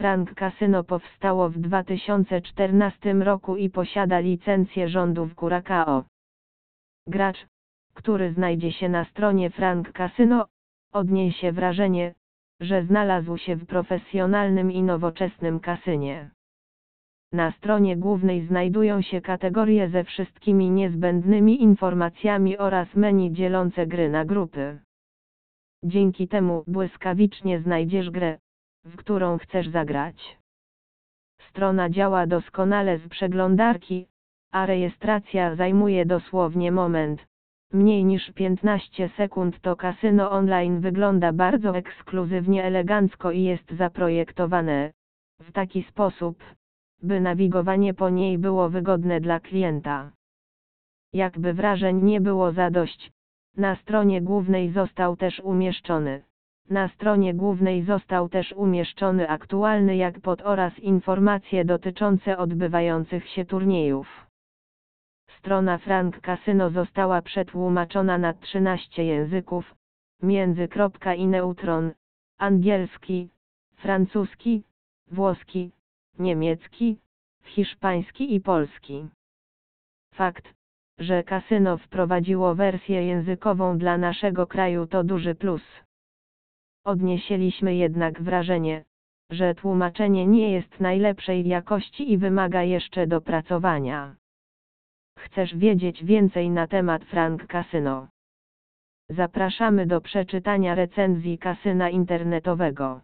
Frank Casino powstało w 2014 roku i posiada licencję rządu w Curacao. Gracz, który znajdzie się na stronie Frank Casino, odniesie wrażenie, że znalazł się w profesjonalnym i nowoczesnym kasynie. Na stronie głównej znajdują się kategorie ze wszystkimi niezbędnymi informacjami oraz menu dzielące gry na grupy. Dzięki temu błyskawicznie znajdziesz grę, w którą chcesz zagrać. Strona działa doskonale z przeglądarki, a rejestracja zajmuje dosłownie moment. Mniej niż 15 sekund to kasyno online wygląda bardzo ekskluzywnie elegancko i jest zaprojektowane w taki sposób, by nawigowanie po niej było wygodne dla klienta. Jakby wrażeń nie było za dość, na stronie głównej został też umieszczony. Na stronie głównej został też umieszczony aktualny jak pod oraz informacje dotyczące odbywających się turniejów. Strona Frank Casino została przetłumaczona na 13 języków, między kropka i neutron, angielski, francuski, włoski, niemiecki, hiszpański i polski. Fakt, że kasyno wprowadziło wersję językową dla naszego kraju to duży plus. Odnieśliśmy jednak wrażenie, że tłumaczenie nie jest najlepszej jakości i wymaga jeszcze dopracowania. Chcesz wiedzieć więcej na temat Frank Casino? Zapraszamy do przeczytania recenzji kasyna internetowego.